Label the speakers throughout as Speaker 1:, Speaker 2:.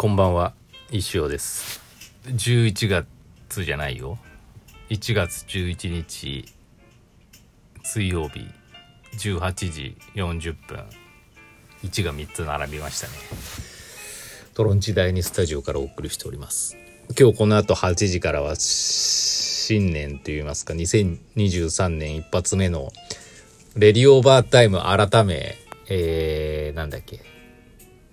Speaker 1: こんばんは。石尾です。11月じゃないよ。1月11日水曜日18時40分。1が3つ並びましたね。トロンチ第2スタジオからお送りしております。今日この後8時からは新年といいますか2023年一発目のレディオーバータイム改めえー、なんだっけ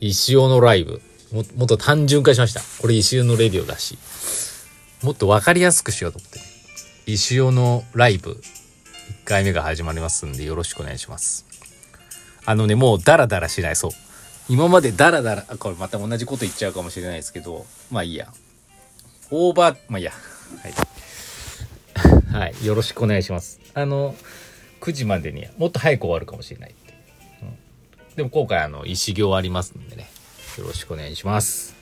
Speaker 1: 石尾のライブ。ももっと単純化しました。これ石尾のレディオだし。もっと分かりやすくしようと思ってね、石尾のライブ、1回目が始まりますんでよろしくお願いします。あのね、もうダラダラしない、そう。今までダラダラ、これまた同じこと言っちゃうかもしれないですけど、まあいいや。オーバー、まあいいや。はい。はい。よろしくお願いします。あの、9時までにはもっと早く終わるかもしれない。うん、でも今回あの、石行ありますんでね。よろしくお願いします。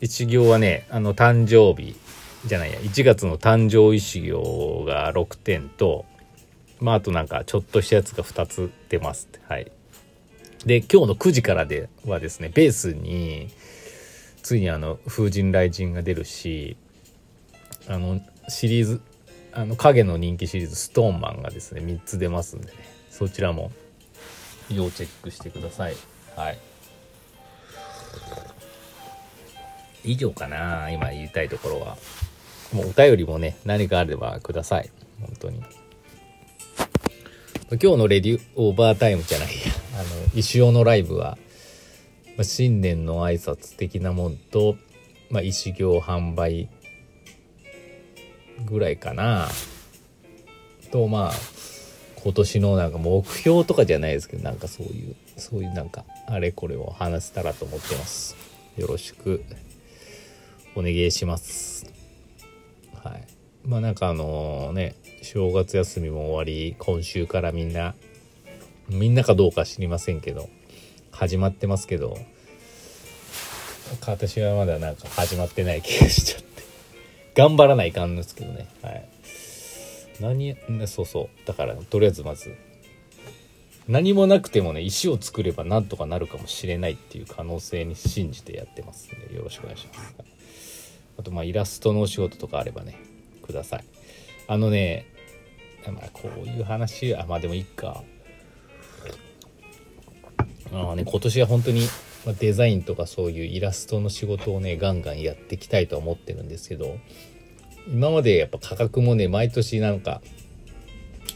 Speaker 1: 一行はね、あの、誕生日じゃないや、1月の誕生一行が6点と、まあ、あとなんか、ちょっとしたやつが2つ出ますはい。で、今日の9時からではですね、ベースに、ついにあの、風神雷神が出るし、あの、シリーズ、あの、影の人気シリーズ、ストーンマンがですね、3つ出ますんでね、そちらも、要チェックしてください。はい。以上かな今言いたいところは。もうお便りもね何かあればください。本当に。今日のレディオーバータイムじゃないや。あの石尾のライブは、ま、新年の挨拶的なもんと、まあ、石行販売ぐらいかな。とまあ今年のなんか目標とかじゃないですけどなんかそういうそういうなんかあれこれを話せたらと思ってます。よろしく。お願いします。はい。まあなんかあのね正月休みも終わり今週からみんなみんなかどうか知りませんけど始まってますけど私はまだなんか始まってない気がしちゃって。頑張らないかんですけどね。はい。何そうそう。だからとりあえずまず何もなくてもね石を作ればなんとかなるかもしれないっていう可能性に信じてやってますんでよろしくお願いします。あとまあイラストのお仕事とかあればねください。あのねまあこういう話あまあでもいいか。あね今年は本当にデザインとかそういうイラストの仕事をねガンガンやっていきたいと思ってるんですけど今までやっぱ価格もね毎年なんか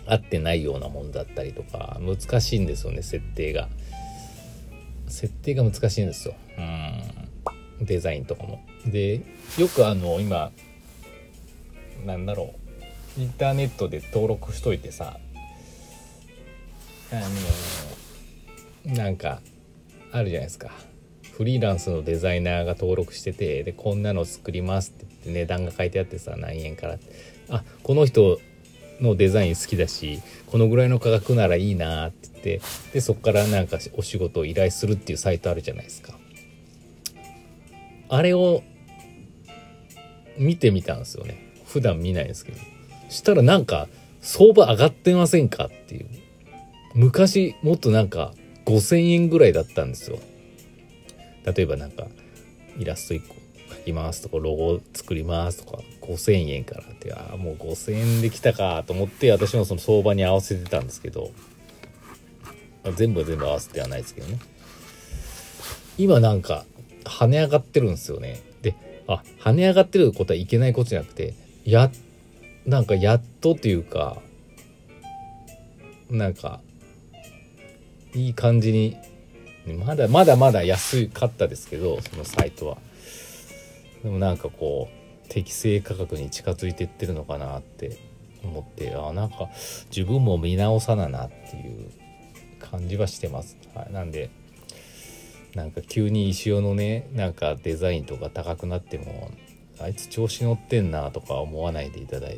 Speaker 1: 合ってないようなもんだったりとか難しいんですよね設定が。設定が難しいんですよ。うん。デザインとかも。でよくあの今なんだろう。インターネットで登録しといてさあのなんかあるじゃないですか。フリーランスのデザイナーが登録しててでこんなの作りますって言って値段が書いてあってさ何円から。あこの人のデザイン好きだしこのぐらいの価格ならいいなって言ってでそこからなんかお仕事を依頼するっていうサイトあるじゃないですか。あれを見てみたんですよね。普段見ないですけど。したらなんか相場上がってませんかっていう。昔もっとなんか5,000円ぐらいだったんですよ。例えばなんかイラスト1個描きますとかロゴ作りますとか5,000円からってああもう5,000円できたかと思って私もその相場に合わせてたんですけど、全部は全部合わせてはないですけどね。今なんか跳ね上がってるんですよね。であ跳ね上がってることはいけないことじゃなくてやなんかやっとっていうかなんかいい感じにまだまだまだ安かったですけどそのサイトは。でもなんかこう適正価格に近づいてってるのかなって思ってあなんか自分も見直さななっていう感じはしてます。はい、なんでなんか急に石尾のねなんかデザインとか高くなってもあいつ調子乗ってんなとか思わないでいただ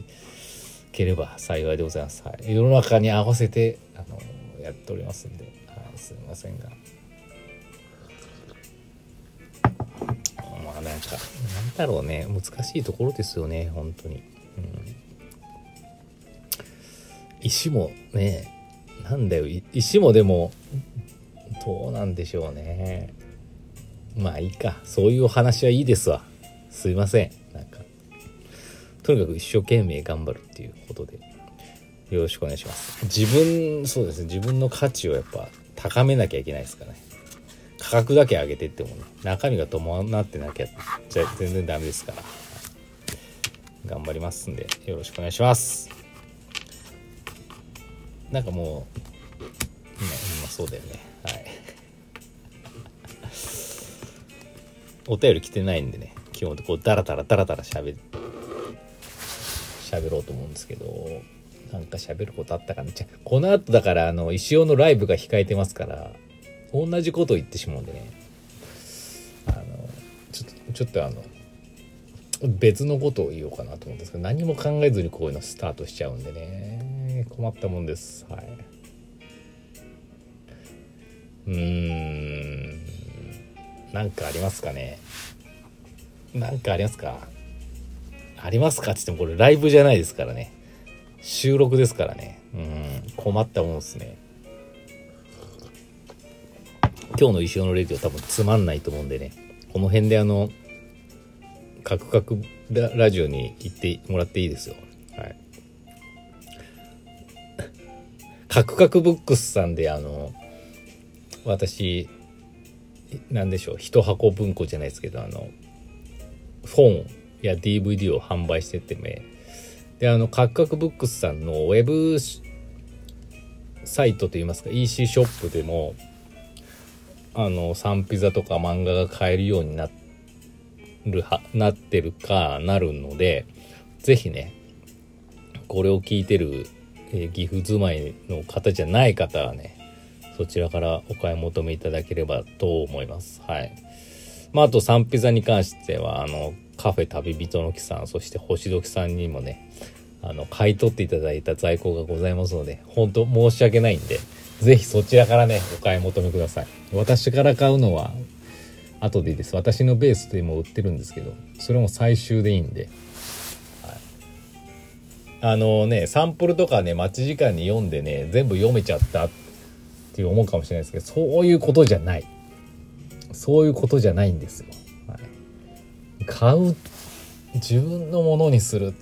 Speaker 1: ければ幸いでございます。はい、世の中に合わせてあのやっておりますんで、はい、すいませんが。まあ。なんかなんだろうね。難しいところですよね。本当に、うん、石もねなんだよ。石もでもどうなんでしょうね。まあいいか。そういうお話はいいですわ。すいません。なんか。とにかく一生懸命頑張るっていうことで。よろしくお願いします。自分そうですね。自分の価値をやっぱ高めなきゃいけないですかね。価格だけ上げてってもね。中身が伴ってなきゃじゃ全然ダメですから。頑張りますんで。よろしくお願いします。なんかもう今今そうだよね。お便り来てないんでね基本こうダラダラダラダラしゃべ喋ろうと思うんですけどなんか喋ることあったかな。じゃこの後だからあの石尾のライブが控えてますから同じことを言ってしまうんでね。あのちょっとちょっとあの別のことを言おうかなと思うんですけど何も考えずにこういうのスタートしちゃうんでね。困ったもんです。はい。うーん。なんかありますかね？なんかありますか？ありますかって言ってもこれライブじゃないですからね。収録ですからね。うん困ったもんですね。今日の石尾のレディオ多分つまんないと思うんでね。この辺であのカクカクララジオに行ってもらっていいですよ。はい。カクカクブックスさんであの私なんでしょう一箱文庫じゃないですけどあの本や DVD を販売しててねであのカクカクブックスさんのウェブサイトといいますか EC ショップでもあのサンピザとか漫画が買えるようになるはなってるかなるので是非ねこれを聞いてる、えー岐阜住まいの方じゃない方はねそちらからお買い求めいただければと思います。はい。まああとサンピザに関してはあのカフェ旅人の木さんそして星時さんにもねあの買い取っていただいた在庫がございますので本当申し訳ないんで是非そちらからねお買い求めください。私から買うのは後でいいです。私のベースでも売ってるんですけどそれも最終でいいんで、はい、あのねサンプルとかね待ち時間に読んでね全部読めちゃったっていう思うかもしれないですけどそういうことじゃない。そういうことじゃないんですよ、はい、買う自分のものにする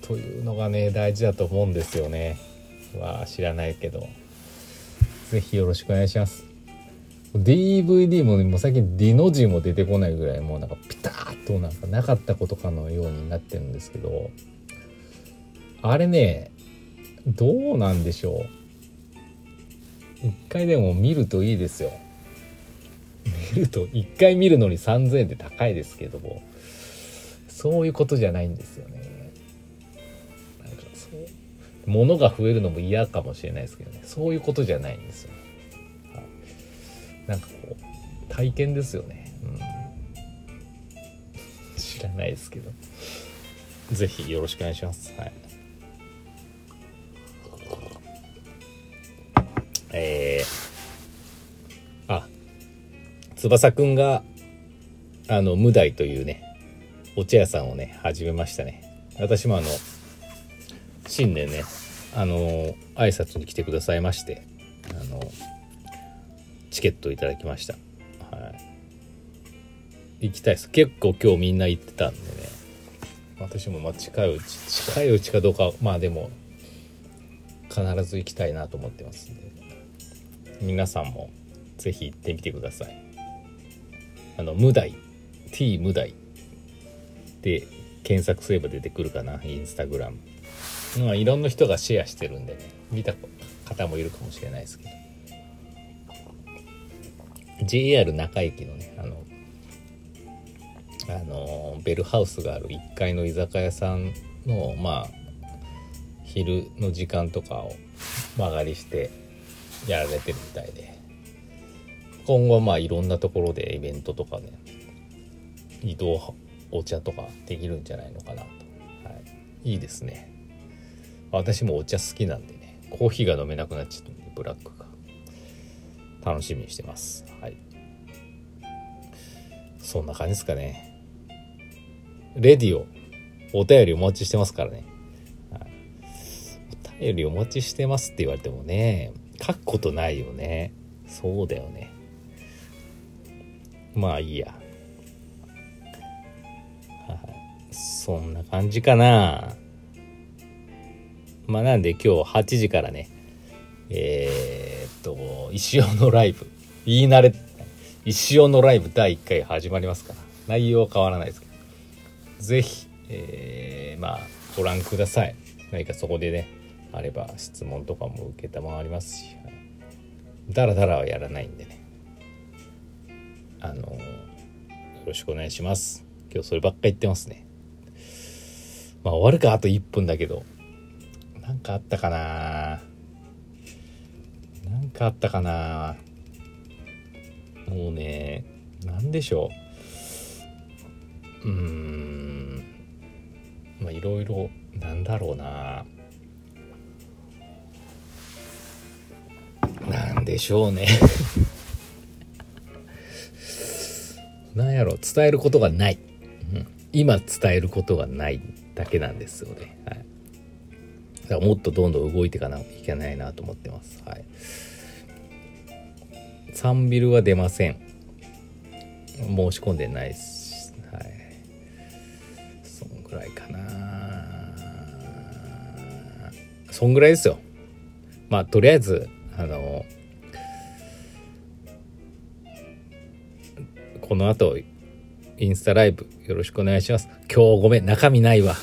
Speaker 1: というのがね大事だと思うんですよね。わあ知らないけど。是非よろしくお願いします。DVD も,、ね、もう最近 D の字も出てこないぐらいもうなんかピタッとなんかなかったことかのようになってるんですけどあれねどうなんでしょう。一回でも見るといいですよ。見ると一回見るのに3000円って高いですけども。そういうことじゃないんですよね。なんかそう物が増えるのも嫌かもしれないですけどね。そういうことじゃないんですよ。はい。なんかこう体験ですよね、うん、知らないですけど。是非よろしくお願いします。はい。えー、あ翼くんがあの無題というねお茶屋さんをね始めましたね。私もあの新年ねあの挨拶に来てくださいましてあのチケットいただきました。はい。行きたいです。結構今日みんな行ってたんでね。私もま近いうち近いうちかどうかまあでも必ず行きたいなと思ってますんで。皆さんも是非行ってみてください。あの無題 T 無題で検索すれば出てくるかなインスタグラム。まあいろんな人がシェアしてるんでね見た方もいるかもしれないですけど。JR 中駅のねあのあのベルハウスがある1階の居酒屋さんのまあ昼の時間とかを間借りしてやられてるみたいで。今後まあいろんなところでイベントとかね移動お茶とかできるんじゃないのかなと、はい、いいですね。私もお茶好きなんでねコーヒーが飲めなくなっちゃったんでブラックが。楽しみにしてます。はい。そんな感じですかね。レディオお便りお待ちしてますからね、はい、お便りお待ちしてますって言われてもね書くことないよね。そうだよね。まあいいや。そんな感じかな。まあなんで今日8時からね。えー、っと石尾のライブ。言い慣れ石尾のライブ第1回始まりますから。内容は変わらないですけど。是非えー、まあご覧ください。何かそこでねあれば質問とかも受けたまわりますしだらだらはやらないんでね。あのよろしくお願いします。今日そればっか言ってますね。まあ終わるかあと1分だけど。なんかあったかな。なんかあったかな。もうね何でしょう。うーん。まあいろいろなんだろうな。でしょうね。なんやろ伝えることがない、うん、今伝えることがないだけなんですよね、はい、だからもっとどんどん動いていかなきゃいけないなと思ってます。はい。3ビルは出ません。申し込んでないですはい。そんぐらいかな。そんぐらいですよ。まあとりあえずあのこの後インスタライブよろしくお願いします。今日ごめん中身ないわ。